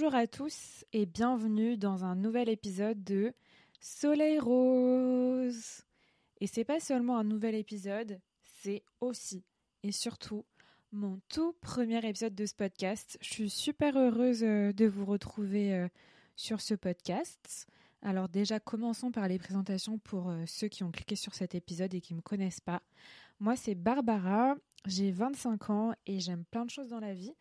Bonjour à tous et bienvenue dans un nouvel épisode de Soleil Rose. Et c'est pas seulement un nouvel épisode, c'est aussi et surtout mon tout premier épisode de ce podcast. Je suis super heureuse euh, de vous retrouver euh, sur ce podcast. Alors déjà, commençons par les présentations pour euh, ceux qui ont cliqué sur cet épisode et qui ne me connaissent pas. Moi, c'est Barbara, j'ai 25 ans et j'aime plein de choses dans la vie.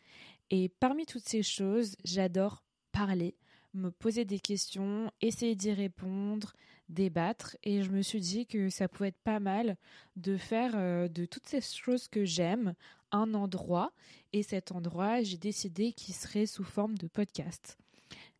Et parmi toutes ces choses, j'adore parler, me poser des questions, essayer d'y répondre, débattre. Et je me suis dit que ça pouvait être pas mal de faire euh, de toutes ces choses que j'aime un endroit. Et cet endroit, j'ai décidé qu'il serait sous forme de podcast.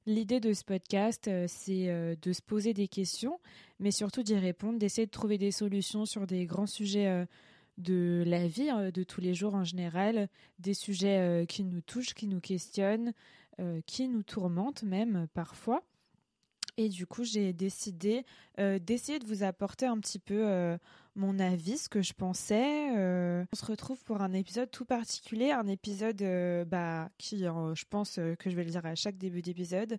L'idée de ce podcast, euh, c'est euh, de se poser des questions, mais surtout d'y répondre, d'essayer de trouver des solutions sur des grands sujets de la vie hein, de tous les jours en général, des sujets euh, qui nous touchent, qui nous questionnent, euh, qui nous tourmentent même parfois. Et du coup, j'ai décidé euh, d'essayer de vous apporter un petit peu mon avis, ce que je pensais. on se retrouve pour un épisode tout particulier, un épisode bah, qui, je pense que je vais le dire à chaque début d'épisode,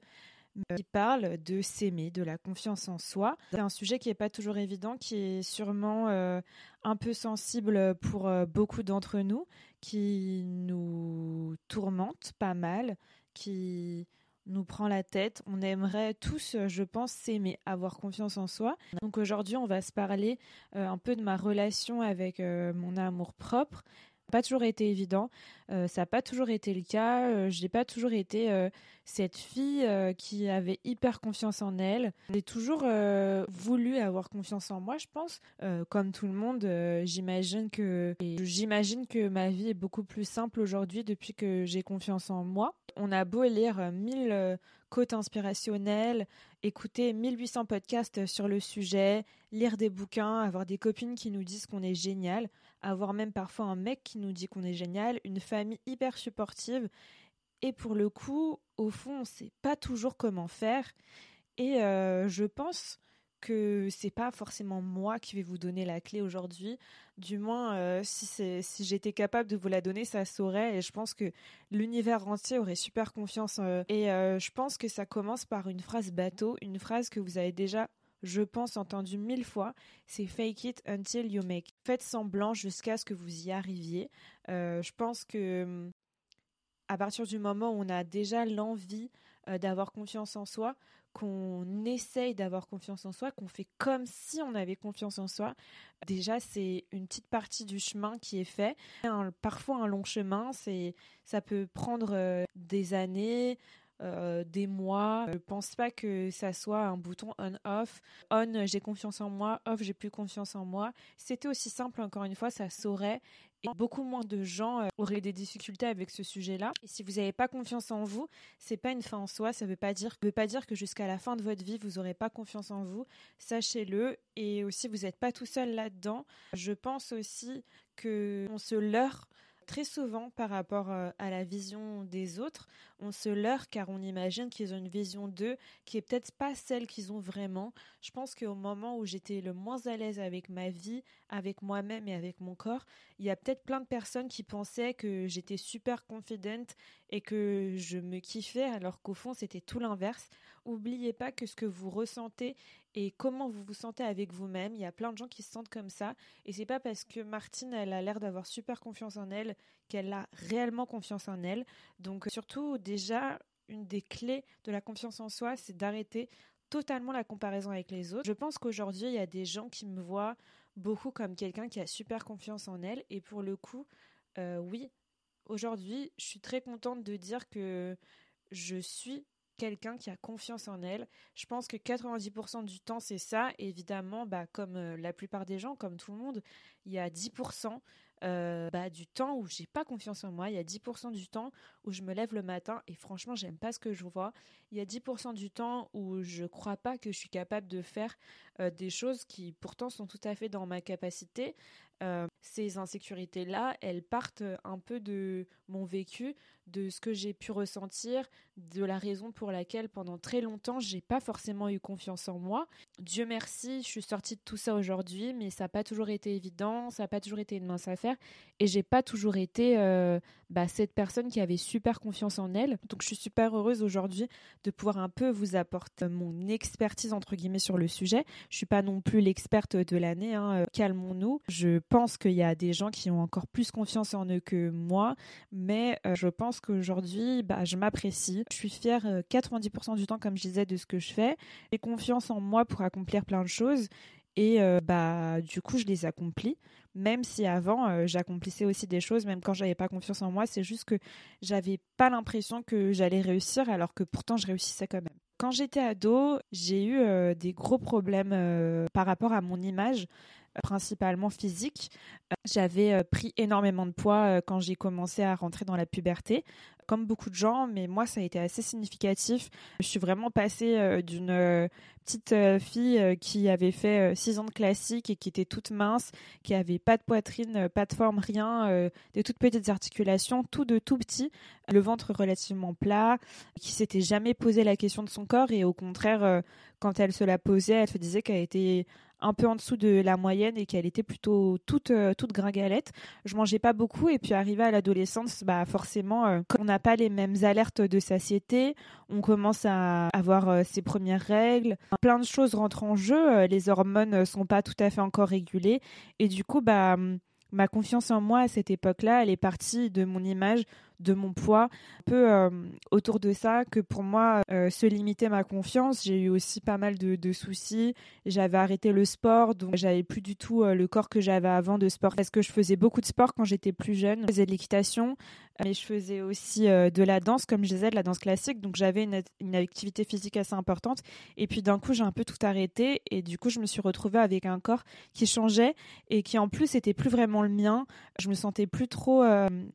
qui parle de s'aimer, de la confiance en soi. C'est un sujet qui n'est pas toujours évident, qui est sûrement euh, un peu sensible pour euh, beaucoup d'entre nous, qui nous tourmente pas mal, qui nous prend la tête. On aimerait tous, je pense, s'aimer, avoir confiance en soi. Donc aujourd'hui, on va se parler euh, un peu de ma relation avec mon amour propre pas toujours été évident. Euh, ça n'a pas toujours été le cas. Euh, je n'ai pas toujours été euh, cette fille qui avait hyper confiance en elle. J'ai toujours voulu avoir confiance en moi, je pense. comme tout le monde, j'imagine que que ma vie est beaucoup plus simple aujourd'hui depuis que j'ai confiance en moi. On a beau lire mille côte inspirationnelle, écouter 1800 podcasts sur le sujet, lire des bouquins, avoir des copines qui nous disent qu'on est génial, avoir même parfois un mec qui nous dit qu'on est génial, une famille hyper supportive. Et pour le coup, au fond, on sait pas toujours comment faire. Et euh, je pense que c'est pas forcément moi qui vais vous donner la clé aujourd'hui. Du moins, euh, si, si j'étais capable de vous la donner, ça saurait. Et je pense que l'univers entier aurait super confiance. Et euh, je pense que ça commence par une phrase bateau, une phrase que vous avez déjà, je pense, entendue mille fois. C'est fake it until you make. Faites semblant jusqu'à ce que vous y arriviez. je pense que à partir du moment où on a déjà l'envie d'avoir confiance en soi, qu'on essaye d'avoir confiance en soi, qu'on fait comme si on avait confiance en soi, déjà c'est une petite partie du chemin qui est fait. parfois un long chemin, c'est ça peut prendre euh, des années, euh, des mois. Je pense pas que ça soit un bouton on-off. On, j'ai confiance en moi. Off, j'ai plus confiance en moi. C'était aussi simple, encore une fois, ça saurait. Et beaucoup moins de gens euh, auraient des difficultés avec ce sujet-là. Et si vous n'avez pas confiance en vous, c'est pas une fin en soi. Ça veut pas dire, veut pas dire que jusqu'à la fin de votre vie, vous n'aurez pas confiance en vous. Sachez-le. Et aussi, vous n'êtes pas tout seul là-dedans. Je pense aussi que on se leurre très souvent par rapport euh, à la vision des autres, on se leurre car on imagine qu'ils ont une vision d'eux qui est peut-être pas celle qu'ils ont vraiment. Je pense qu'au moment où j'étais le moins à l'aise avec ma vie, avec moi-même et avec mon corps, il y a peut-être plein de personnes qui pensaient que j'étais super confidente et que je me kiffais alors qu'au fond c'était tout l'inverse. Oubliez pas que ce que vous ressentez et comment vous vous sentez avec vous-même, il y a plein de gens qui se sentent comme ça et c'est pas parce que Martine elle a l'air d'avoir super confiance en elle qu'elle a réellement confiance en elle. Donc surtout déjà une des clés de la confiance en soi, c'est d'arrêter totalement la comparaison avec les autres. Je pense qu'aujourd'hui, il y a des gens qui me voient beaucoup comme quelqu'un qui a super confiance en elle et pour le coup, euh, oui, aujourd'hui, je suis très contente de dire que je suis quelqu'un qui a confiance en elle. Je pense que 90% du temps, c'est ça. Évidemment, bah, comme euh, la plupart des gens, comme tout le monde, il y a 10% euh, bah, du temps où j'ai pas confiance en moi. Il y a 10% du temps où je me lève le matin et franchement, j'aime pas ce que je vois. Il y a 10% du temps où je crois pas que je suis capable de faire euh, des choses qui pourtant sont tout à fait dans ma capacité. Euh, ces insécurités-là, elles partent un peu de mon vécu, de ce que j'ai pu ressentir, de la raison pour laquelle pendant très longtemps, j'ai pas forcément eu confiance en moi. Dieu merci, je suis sortie de tout ça aujourd'hui, mais ça n'a pas toujours été évident, ça n'a pas toujours été une mince affaire et j'ai pas toujours été euh, bah, cette personne qui avait super confiance en elle. Donc je suis super heureuse aujourd'hui de pouvoir un peu vous apporter mon expertise entre guillemets sur le sujet. Je suis pas non plus l'experte de l'année, hein. calmons-nous. Je pense qu'il y a des gens qui ont encore plus confiance en eux que moi, mais je pense qu'aujourd'hui, bah, je m'apprécie. Je suis fière 90% du temps, comme je disais, de ce que je fais. J'ai confiance en moi pour accomplir plein de choses et euh, bah du coup je les accomplis même si avant euh, j'accomplissais aussi des choses même quand j'avais pas confiance en moi. C'est juste que j'avais pas l'impression que j'allais réussir alors que pourtant je réussissais quand même. Quand j'étais ado j'ai eu euh, des gros problèmes par rapport à mon image principalement physique. J'avais pris énormément de poids quand j'ai commencé à rentrer dans la puberté comme beaucoup de gens, mais moi, ça a été assez significatif. Je suis vraiment passée euh, d'une euh, petite euh, fille qui avait fait six ans de classique et qui était toute mince, qui avait pas de poitrine, pas de forme, rien, des toutes petites articulations, tout de tout petit, le ventre relativement plat, qui s'était jamais posé la question de son corps et au contraire, quand elle se la posait, elle se disait qu'elle était un peu en dessous de la moyenne et qu'elle était plutôt toute toute gringalette. Je mangeais pas beaucoup et puis arrivé à l'adolescence, bah forcément, quand on a pas les mêmes alertes de satiété, on commence à avoir euh, ses premières règles, plein de choses rentrent en jeu, euh, les hormones sont pas tout à fait encore régulées et du coup bah ma confiance en moi à cette époque-là, elle est partie de mon image, de mon poids, un peu euh, autour de ça que pour moi euh, se limiter ma confiance. J'ai eu aussi pas mal de, soucis. J'avais arrêté le sport, donc j'avais plus du tout euh, le corps que j'avais avant de sport parce que je faisais beaucoup de sport quand j'étais plus jeune. Je faisais de l'équitation, mais je faisais aussi de la danse, comme je disais, de la danse classique. Donc j'avais une, une, activité physique assez importante. Et puis d'un coup, j'ai un peu tout arrêté et du coup, je me suis retrouvée avec un corps qui changeait et qui en plus était plus vraiment le mien. Je me sentais plus trop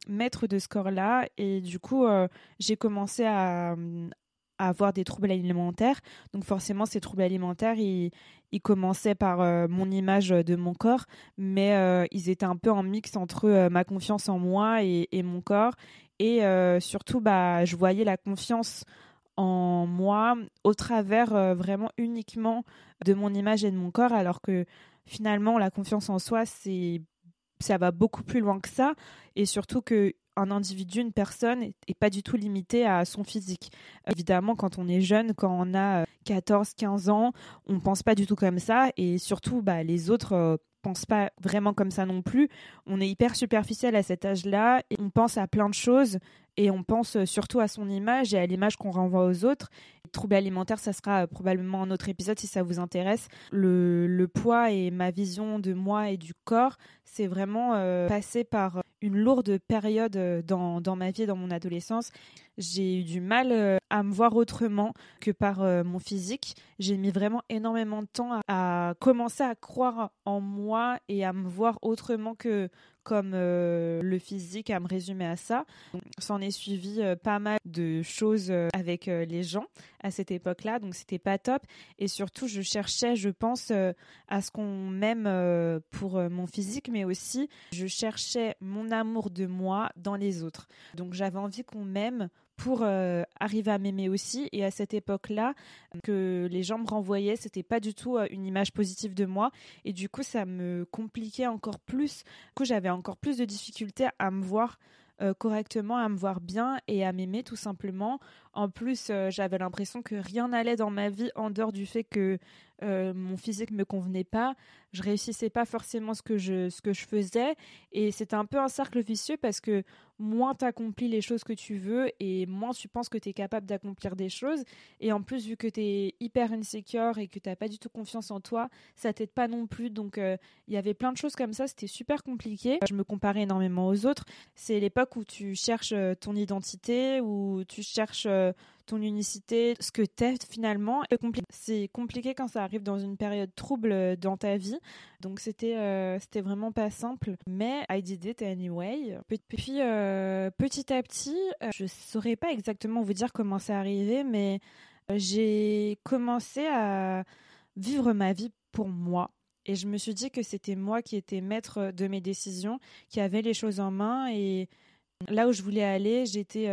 maître de ce corps-là et du coup euh, j'ai commencé à, avoir des troubles alimentaires. Donc forcément ces troubles alimentaires ils, commençaient par euh, mon image de mon corps, mais euh, ils étaient un peu en mix entre ma confiance en moi et, mon corps. Et surtout bah je voyais la confiance en moi au travers vraiment uniquement de mon image et de mon corps alors que finalement la confiance en soi c'est ça va beaucoup plus loin que ça et surtout que un individu, une personne, n'est pas du tout limité à son physique. Évidemment, quand on est jeune, quand on a 14, euh, 15 ans, on pense pas du tout comme ça. Et surtout, bah, les autres euh, pensent pas vraiment comme ça non plus. On est hyper superficiel à cet âge-là et on pense à plein de choses et on pense surtout à son image et à l'image qu'on renvoie aux autres. Troubles alimentaires, ça sera probablement un autre épisode si ça vous intéresse. Le, poids et ma vision de moi et du corps, c'est vraiment euh, passé par une lourde période euh, dans, dans ma vie, dans mon adolescence. J'ai eu du mal euh, à me voir autrement que par euh, mon physique. J'ai mis vraiment énormément de temps à, commencer à croire en moi et à me voir autrement que comme le physique, à me résumer à ça. S'en est suivi pas mal de choses avec les gens à cette époque-là, donc c'était pas top. Et surtout, je cherchais, je pense, à ce qu'on m'aime pour mon physique, mais aussi je cherchais mon amour de moi dans les autres. Donc j'avais envie qu'on m'aime pour euh, arriver à m'aimer aussi. Et à cette époque-là, que les gens me renvoyaient, c'était pas du tout euh, une image positive de moi. Et du coup, ça me compliquait encore plus. Du j'avais encore plus de difficultés à me voir euh, correctement, à me voir bien et à m'aimer tout simplement. En plus, j'avais l'impression que rien n'allait dans ma vie en dehors du fait que mon physique me convenait pas je réussissais pas forcément ce que je, ce que je faisais. Et c'était un peu un cercle vicieux parce que moins tu accomplis les choses que tu veux et moins tu penses que tu es capable d'accomplir des choses. Et en plus, vu que tu es hyper insecure et que tu pas du tout confiance en toi, ça t'aide pas non plus. Donc, euh, il y avait plein de choses comme ça. C'était super compliqué. Je me comparais énormément aux autres. C'est l'époque où tu cherches euh, ton identité, où tu cherches euh, ton unicité, ce que t'es finalement. C'est compliqué quand ça arrive dans une période trouble euh, dans ta vie. Donc c'était euh, c'était vraiment pas simple. Mais I did it anyway. Puis euh, petit à petit, je saurais pas exactement vous dire comment c'est arrivé, mais j'ai commencé à vivre ma vie pour moi. Et je me suis dit que c'était moi qui étais maître de mes décisions, qui avait les choses en main. Et là où je voulais aller, j'étais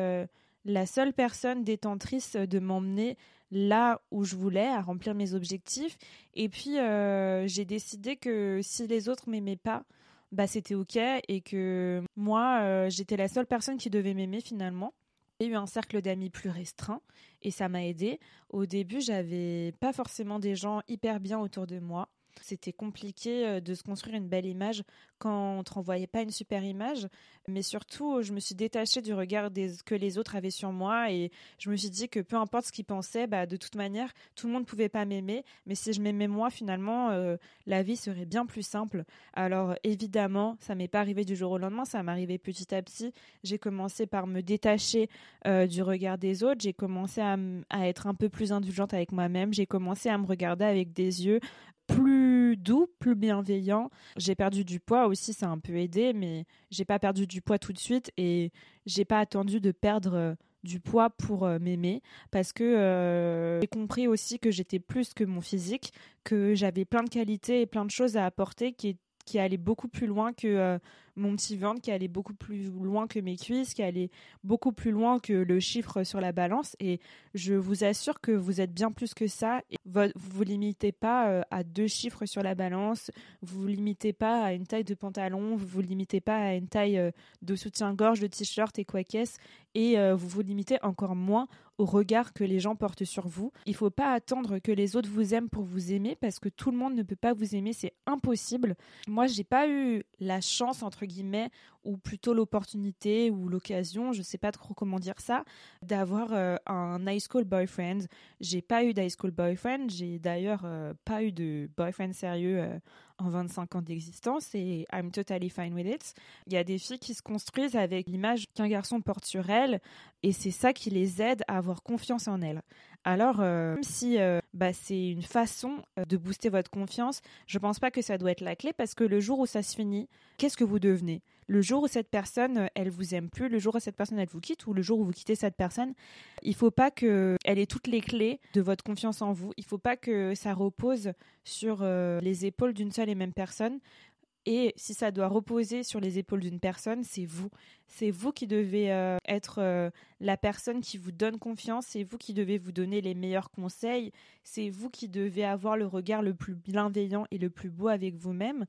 la seule personne détentrice de m'emmener là où je voulais, à remplir mes objectifs. Et puis, euh, j'ai décidé que si les autres m'aimaient pas, bah c'était ok et que moi euh, j'étais la seule personne qui devait m'aimer finalement. J'ai eu un cercle d'amis plus restreint et ça m'a aidé. Au début, j'avais pas forcément des gens hyper bien autour de moi. C'était compliqué euh, de se construire une belle image quand on te renvoyait pas une super image. Mais surtout, je me suis détachée du regard que les autres avaient sur moi et je me suis dit que peu importe ce qu'ils pensaient, bah, de toute manière, tout le monde ne pouvait pas m'aimer. Mais si je m'aimais moi, finalement, euh, la vie serait bien plus simple. Alors évidemment, ça m'est pas arrivé du jour au lendemain, ça m'est arrivé petit à petit. J'ai commencé par me détacher euh, du regard des autres. J'ai commencé à être un peu plus indulgente avec moi-même. J'ai commencé à me regarder avec des yeux plus doux, plus bienveillant. J'ai perdu du poids aussi, ça a un peu aidé, mais j'ai pas perdu du poids tout de suite et j'ai pas attendu de perdre euh, du poids pour euh, m'aimer parce que euh, j'ai compris aussi que j'étais plus que mon physique, que j'avais plein de qualités et plein de choses à apporter qui, qui allaient beaucoup plus loin que mon petit ventre qui allait beaucoup plus loin que mes cuisses, qui allait beaucoup plus loin que le chiffre sur la balance. Et je vous assure que vous êtes bien plus que ça. vous vous limitez pas euh, à deux chiffres sur la balance, vous vous limitez pas à une taille de pantalon, vous vous limitez pas à une taille euh, de soutien-gorge, de t-shirt et quoi qu'est-ce, et euh, vous vous limitez encore moins au regard que les gens portent sur vous. Il faut pas attendre que les autres vous aiment pour vous aimer parce que tout le monde ne peut pas vous aimer, c'est impossible. Moi, j'ai pas eu la chance entre guillemets, ou plutôt l'opportunité ou l'occasion, je sais pas trop comment dire ça, d'avoir euh, un high school boyfriend. J'ai pas eu d'high school boyfriend, j'ai d'ailleurs euh, pas eu de boyfriend sérieux euh, en 25 ans d'existence et I'm totally fine with it. Il y a des filles qui se construisent avec l'image qu'un garçon porte sur elles et c'est ça qui les aide à avoir confiance en elles. Alors, même si bah, c'est une façon de booster votre confiance, je pense pas que ça doit être la clé parce que le jour où ça se finit, qu'est-ce que vous devenez? Le jour où cette personne, euh, elle vous aime plus, le jour où cette personne, elle vous quitte, ou le jour où vous quittez cette personne, il faut pas que elle ait toutes les clés de votre confiance en vous. Il faut pas que ça repose sur euh, les épaules d'une seule et même personne. Et si ça doit reposer sur les épaules d'une personne, c'est vous. C'est vous qui devez euh, être la personne qui vous donne confiance, c'est vous qui devez vous donner les meilleurs conseils, c'est vous qui devez avoir le regard le plus bienveillant et le plus beau avec vous-même.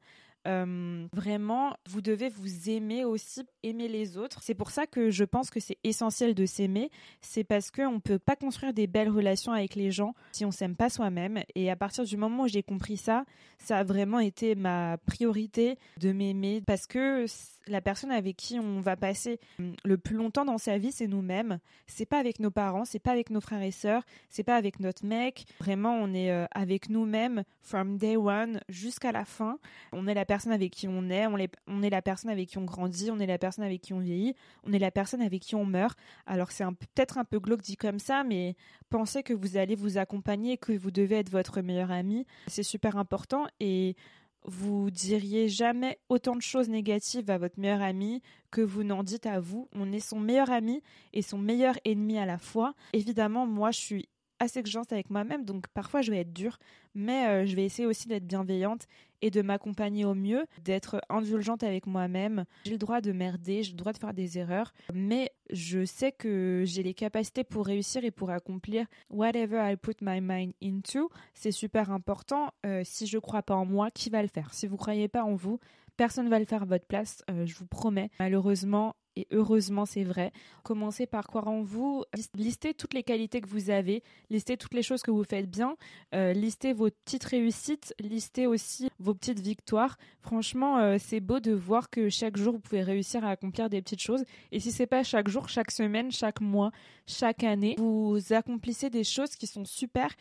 Euh, vraiment, vous devez vous aimer aussi, aimer les autres. C'est pour ça que je pense que c'est essentiel de s'aimer. C'est parce qu'on ne peut pas construire des belles relations avec les gens si on s'aime pas soi-même. Et à partir du moment où j'ai compris ça, ça a vraiment été ma priorité de m'aimer parce que la personne avec qui on va passer hum, le plus longtemps dans sa vie, c'est nous-mêmes. C'est pas avec nos parents, c'est pas avec nos frères et sœurs, c'est pas avec notre mec. Vraiment, on est euh, avec nous-mêmes from day one jusqu'à la fin. On est la personne avec qui on est, on est, on est la personne avec qui on grandit, on est la personne avec qui on vieillit, on est la personne avec qui on meurt. Alors c'est peut-être un peu glauque dit comme ça, mais pensez que vous allez vous accompagner, que vous devez être votre meilleur ami. C'est super important et vous diriez jamais autant de choses négatives à votre meilleur ami que vous n'en dites à vous. On est son meilleur ami et son meilleur ennemi à la fois. Évidemment, moi, je suis assez exigeante avec moi-même, donc parfois je vais être dure, mais euh, je vais essayer aussi d'être bienveillante et de m'accompagner au mieux, d'être indulgente avec moi-même. J'ai le droit de merder, j'ai le droit de faire des erreurs, mais je sais que j'ai les capacités pour réussir et pour accomplir whatever I put my mind into. C'est super important. Euh, si je crois pas en moi, qui va le faire? Si vous croyez pas en vous, personne va le faire à votre place, euh, je vous promets. Malheureusement, et heureusement c'est vrai. Commencez par croire en vous, listez toutes les qualités que vous avez, listez toutes les choses que vous faites bien, euh, listez vos petites réussites, listez aussi vos petites victoires. Franchement, euh, c'est beau de voir que chaque jour vous pouvez réussir à accomplir des petites choses. Et si c'est pas chaque jour, chaque semaine, chaque mois, chaque année, vous accomplissez des choses qui sont super.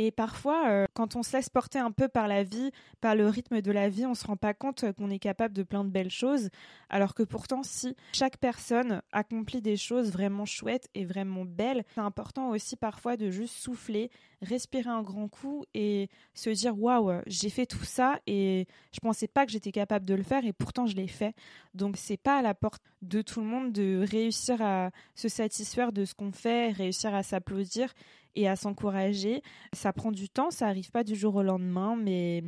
Et parfois, euh, quand on se laisse porter un peu par la vie, par le rythme de la vie, on se rend pas compte qu'on est capable de plein de belles choses. Alors que pourtant, si chaque personne accomplit des choses vraiment chouettes et vraiment belles, c'est important aussi parfois de juste souffler, respirer un grand coup et se dire waouh, j'ai fait tout ça et je pensais pas que j'étais capable de le faire et pourtant je l'ai fait. Donc c'est pas à la porte de tout le monde de réussir à se satisfaire de ce qu'on fait, réussir à s'applaudir et à s'encourager. Ça prend du temps, ça arrive pas du jour au lendemain, mais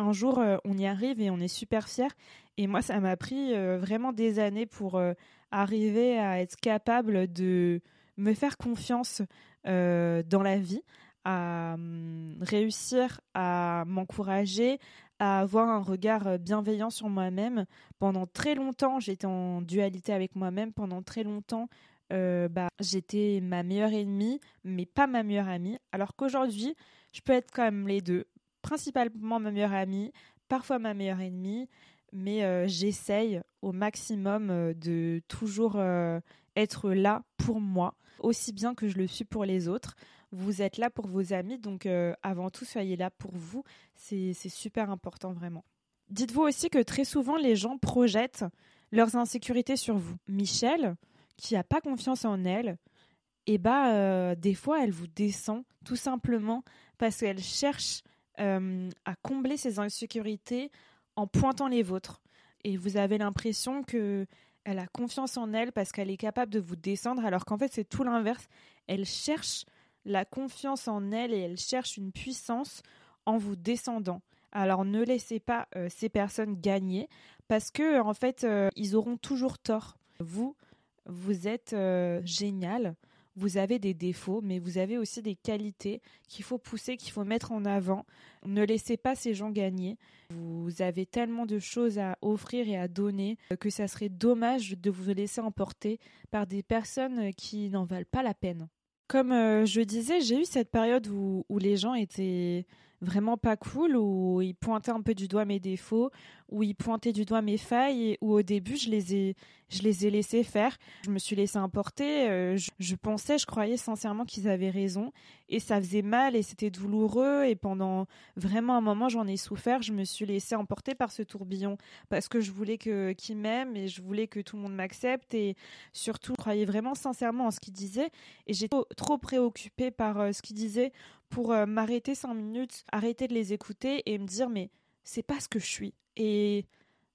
un jour euh, on y arrive et on est super fier. Et moi, ça m'a pris euh, vraiment des années pour euh, arriver à être capable de me faire confiance dans la vie, à hum, réussir à m'encourager, à avoir un regard bienveillant sur moi-même. Pendant très longtemps, j'étais en dualité avec moi-même. Pendant très longtemps, bah, j'étais ma meilleure ennemie, mais pas ma meilleure amie. Alors qu'aujourd'hui, je peux être quand même les deux. Principalement ma meilleure amie, parfois ma meilleure ennemie, mais j'essaye au maximum de toujours être là pour moi, aussi bien que je le suis pour les autres. Vous êtes là pour vos amis, donc euh, avant tout, soyez là pour vous. C'est super important, vraiment. Dites-vous aussi que très souvent, les gens projettent leurs insécurités sur vous. Michelle, qui n'a pas confiance en elle, et eh bah, euh, des fois, elle vous descend tout simplement parce qu'elle cherche euh, à combler ses insécurités en pointant les vôtres. Et vous avez l'impression que elle a confiance en elle parce qu'elle est capable de vous descendre, alors qu'en fait c'est tout l'inverse. Elle cherche la confiance en elle et elle cherche une puissance en vous descendant. Alors ne laissez pas euh, ces personnes gagner parce que en fait ils auront toujours tort. Vous, vous êtes euh, génial. Vous avez des défauts, mais vous avez aussi des qualités qu'il faut pousser, qu'il faut mettre en avant. Ne laissez pas ces gens gagner. Vous avez tellement de choses à offrir et à donner que ça serait dommage de vous laisser emporter par des personnes qui n'en valent pas la peine. Comme euh, je disais, j'ai eu cette période où, où les gens étaient vraiment pas cool, où ils pointaient un peu du doigt mes défauts, où ils pointaient du doigt mes failles, et où au début je les ai, je les ai laissés faire. Je me suis laissé emporter. Euh, je, pensais, je croyais sincèrement qu'ils avaient raison, et ça faisait mal et c'était douloureux. Et pendant vraiment un moment, j'en ai souffert. Je me suis laissé emporter par ce tourbillon parce que je voulais que qu'ils m'aiment et je voulais que tout le monde m'accepte et surtout, je croyais vraiment sincèrement en ce qu'ils disaient. Et j'étais trop, préoccupée par euh, ce qu'ils disaient pour euh, m'arrêter cinq minutes, arrêter de les écouter et me dire mais c'est pas ce que je suis. Et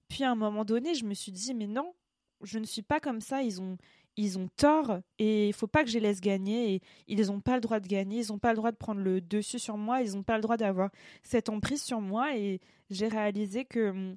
puis à un moment donné, je me suis dit mais non, je ne suis pas comme ça, ils ont ils ont tort et il faut pas que je les laisse gagner. Et ils n'ont pas le droit de gagner, ils n'ont pas le droit de prendre le dessus sur moi, ils n'ont pas le droit d'avoir cette emprise sur moi. Et j'ai réalisé que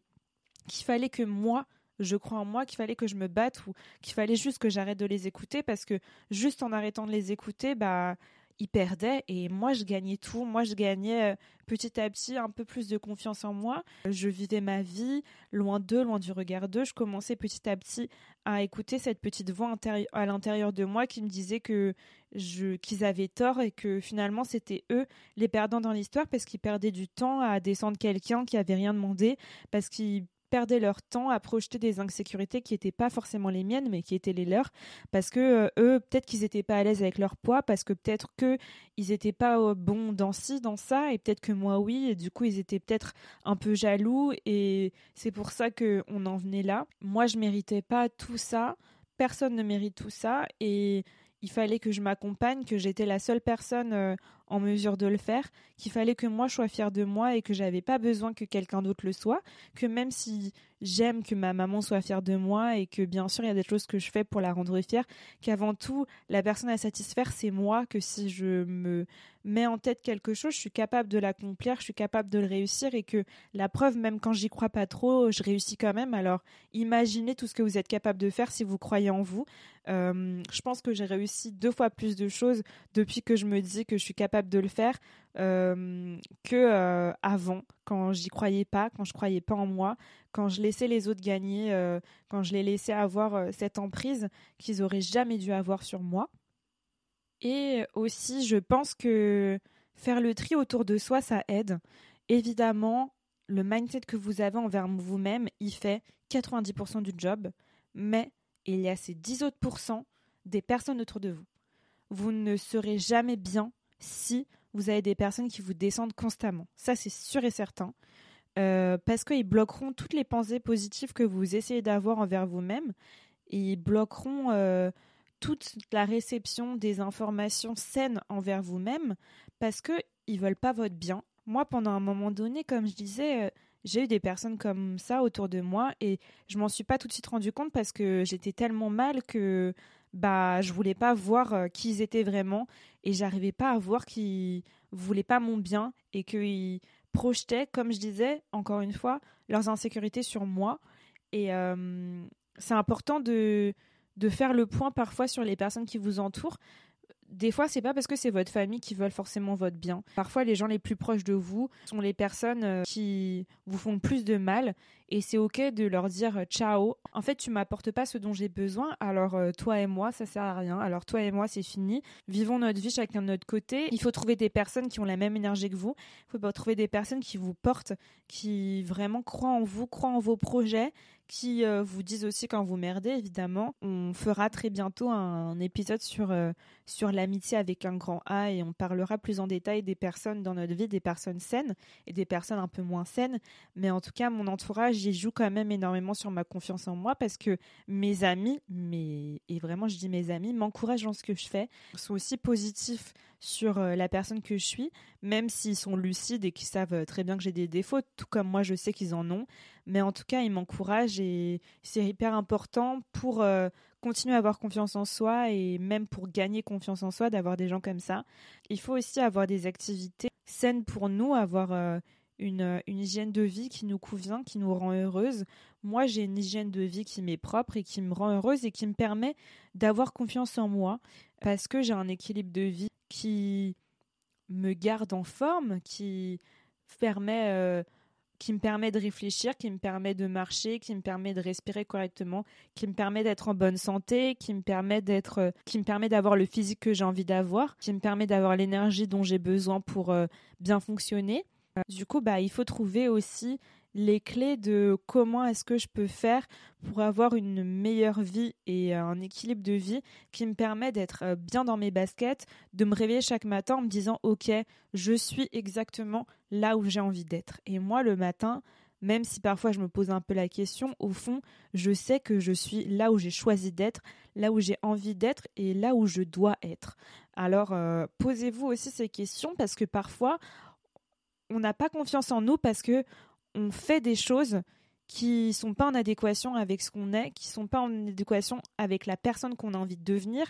qu'il fallait que moi je crois en moi, qu'il fallait que je me batte ou qu'il fallait juste que j'arrête de les écouter parce que juste en arrêtant de les écouter, bah il perdait et moi je gagnais tout. Moi je gagnais euh, petit à petit un peu plus de confiance en moi. Je vivais ma vie loin d'eux, loin du regard d'eux. Je commençais petit à petit à écouter cette petite voix à l'intérieur de moi qui me disait que je qu'ils avaient tort et que finalement c'était eux les perdants dans l'histoire parce qu'ils perdaient du temps à descendre quelqu'un qui avait rien demandé parce qu'ils perdaient leur temps à projeter des insécurités qui n'étaient pas forcément les miennes, mais qui étaient les leurs, parce que euh, eux, peut-être qu'ils n'étaient pas à l'aise avec leur poids, parce que peut-être qu'ils n'étaient pas euh, bons dans ci, dans ça, et peut-être que moi, oui, et du coup, ils étaient peut-être un peu jaloux, et c'est pour ça qu'on en venait là. Moi, je méritais pas tout ça, personne ne mérite tout ça, et il fallait que je m'accompagne, que j'étais la seule personne euh, en mesure de le faire, qu'il fallait que moi je sois fière de moi et que j'avais pas besoin que quelqu'un d'autre le soit, que même si j'aime que ma maman soit fière de moi et que bien sûr il y a des choses que je fais pour la rendre fière, qu'avant tout la personne à satisfaire c'est moi, que si je me mets en tête quelque chose, je suis capable de l'accomplir, je suis capable de le réussir et que la preuve même quand j'y crois pas trop, je réussis quand même. Alors imaginez tout ce que vous êtes capable de faire si vous croyez en vous. Euh, je pense que j'ai réussi deux fois plus de choses depuis que je me dis que je suis capable de le faire euh, que euh, avant, quand j'y croyais pas, quand je croyais pas en moi, quand je laissais les autres gagner, euh, quand je les laissais avoir cette emprise qu'ils auraient jamais dû avoir sur moi. Et aussi, je pense que faire le tri autour de soi, ça aide. Évidemment, le mindset que vous avez envers vous-même, il fait 90% du job, mais il y a ces 10 autres pourcents des personnes autour de vous. Vous ne serez jamais bien si vous avez des personnes qui vous descendent constamment. Ça, c'est sûr et certain. Euh, parce qu'ils bloqueront toutes les pensées positives que vous essayez d'avoir envers vous-même. Ils bloqueront euh, toute la réception des informations saines envers vous-même parce qu'ils ne veulent pas votre bien. Moi, pendant un moment donné, comme je disais, euh, j'ai eu des personnes comme ça autour de moi et je m'en suis pas tout de suite rendu compte parce que j'étais tellement mal que bah je voulais pas voir euh, qui ils étaient vraiment et j'arrivais pas à voir qu'ils voulaient pas mon bien et qu'ils projetaient, comme je disais, encore une fois, leurs insécurités sur moi. Et euh, c'est important de, de faire le point parfois sur les personnes qui vous entourent. des fois, c'est pas parce que c'est votre famille qui veulent forcément votre bien. Parfois, les gens les plus proches de vous sont les personnes euh, qui vous font le plus de mal et c'est ok de leur dire euh, ciao. En fait, tu m'apportes pas ce dont j'ai besoin, alors euh, toi et moi, ça sert à rien. Alors toi et moi, c'est fini. Vivons notre vie chacun de notre côté. Il faut trouver des personnes qui ont la même énergie que vous. Il faut trouver des personnes qui vous portent, qui vraiment croient en vous, croient en vos projets, qui euh, vous disent aussi quand vous merdez, évidemment. On fera très bientôt un, épisode sur, sur l'amitié avec un grand A et on parlera plus en détail des personnes dans notre vie, des personnes saines et des personnes un peu moins saines. Mais en tout cas, mon entourage, il joue quand même énormément sur ma confiance en moi parce que mes amis, mais, et vraiment je dis mes amis, m'encouragent dans ce que je fais, sont aussi positifs sur euh, la personne que je suis, même s'ils sont lucides et qu'ils savent euh, très bien que j'ai des défauts, tout comme moi je sais qu'ils en ont. Mais en tout cas, ils m'encouragent et c'est hyper important pour euh, continuer à avoir confiance en soi et même pour gagner confiance en soi d'avoir des gens comme ça. Il faut aussi avoir des activités saines pour nous, avoir une, hygiène de vie qui nous convient, qui nous rend heureuse. Moi, j'ai une hygiène de vie qui m'est propre et qui me rend heureuse et qui me permet d'avoir confiance en moi parce que j'ai un équilibre de vie qui me garde en forme, qui permet, euh, qui me permet de réfléchir, qui me permet de marcher, qui me permet de respirer correctement, qui me permet d'être en bonne santé, qui me permet d'être, euh, qui me permet d'avoir le physique que j'ai envie d'avoir, qui me permet d'avoir l'énergie dont j'ai besoin pour euh, bien fonctionner. Du coup, bah, il faut trouver aussi les clés de comment est-ce que je peux faire pour avoir une meilleure vie et un équilibre de vie qui me permet d'être euh, bien dans mes baskets, de me réveiller chaque matin en me disant OK, je suis exactement là où j'ai envie d'être. Et moi le matin, même si parfois je me pose un peu la question, au fond, je sais que je suis là où j'ai choisi d'être, là où j'ai envie d'être et là où je dois être. Alors euh, posez-vous aussi ces questions parce que parfois on n'a pas confiance en nous parce que on fait des choses qui sont pas en adéquation avec ce qu'on est, qui sont pas en adéquation avec la personne qu'on a envie de devenir.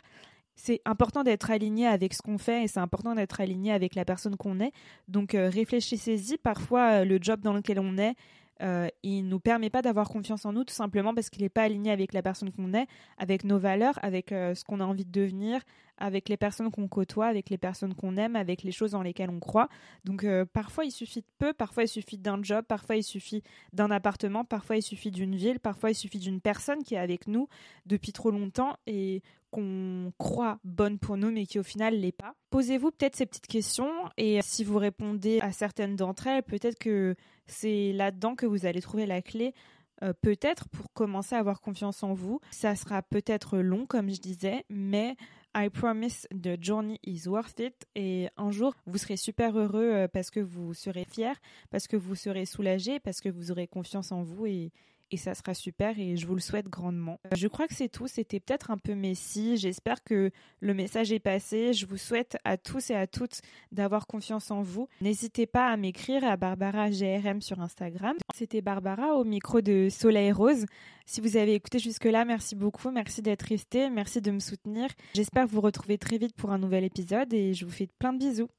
C'est important d'être aligné avec ce qu'on fait et c'est important d'être aligné avec la personne qu'on est. Donc euh, réfléchissez-y. Parfois, euh, le job dans lequel on est, euh, il nous permet pas d'avoir confiance en nous tout simplement parce qu'il n'est pas aligné avec la personne qu'on est, avec nos valeurs, avec ce qu'on a envie de devenir, avec les personnes qu'on côtoie, avec les personnes qu'on aime, avec les choses dans lesquelles on croit. Donc euh, parfois il suffit de peu, parfois il suffit d'un job, parfois il suffit d'un appartement, parfois il suffit d'une ville, parfois il suffit d'une personne qui est avec nous depuis trop longtemps et qu'on croit bonne pour nous mais qui au final l'est pas. Posez-vous peut-être ces petites questions et si vous répondez à certaines d'entre elles, peut-être que c'est là-dedans que vous allez trouver la clé euh, peut-être pour commencer à avoir confiance en vous. Ça sera peut-être long, comme je disais, mais I promise the journey is worth it. Et un jour, vous serez super heureux euh, parce que vous serez fier, parce que vous serez soulagé, parce que vous aurez confiance en vous et, et ça sera super et je vous le souhaite grandement. Euh, je crois que c'est tout, c'était peut-être un peu messi, j'espère que le message est passé. Je vous souhaite à tous et à toutes d'avoir confiance en vous. N'hésitez pas à m'écrire à Barbara GRM sur Instagram. C'était Barbara au micro de Soleil Rose. Si vous avez écouté jusque-là, merci beaucoup, merci d'être resté, merci de me soutenir. J'espère vous retrouver très vite pour un nouvel épisode et je vous fais plein de bisous.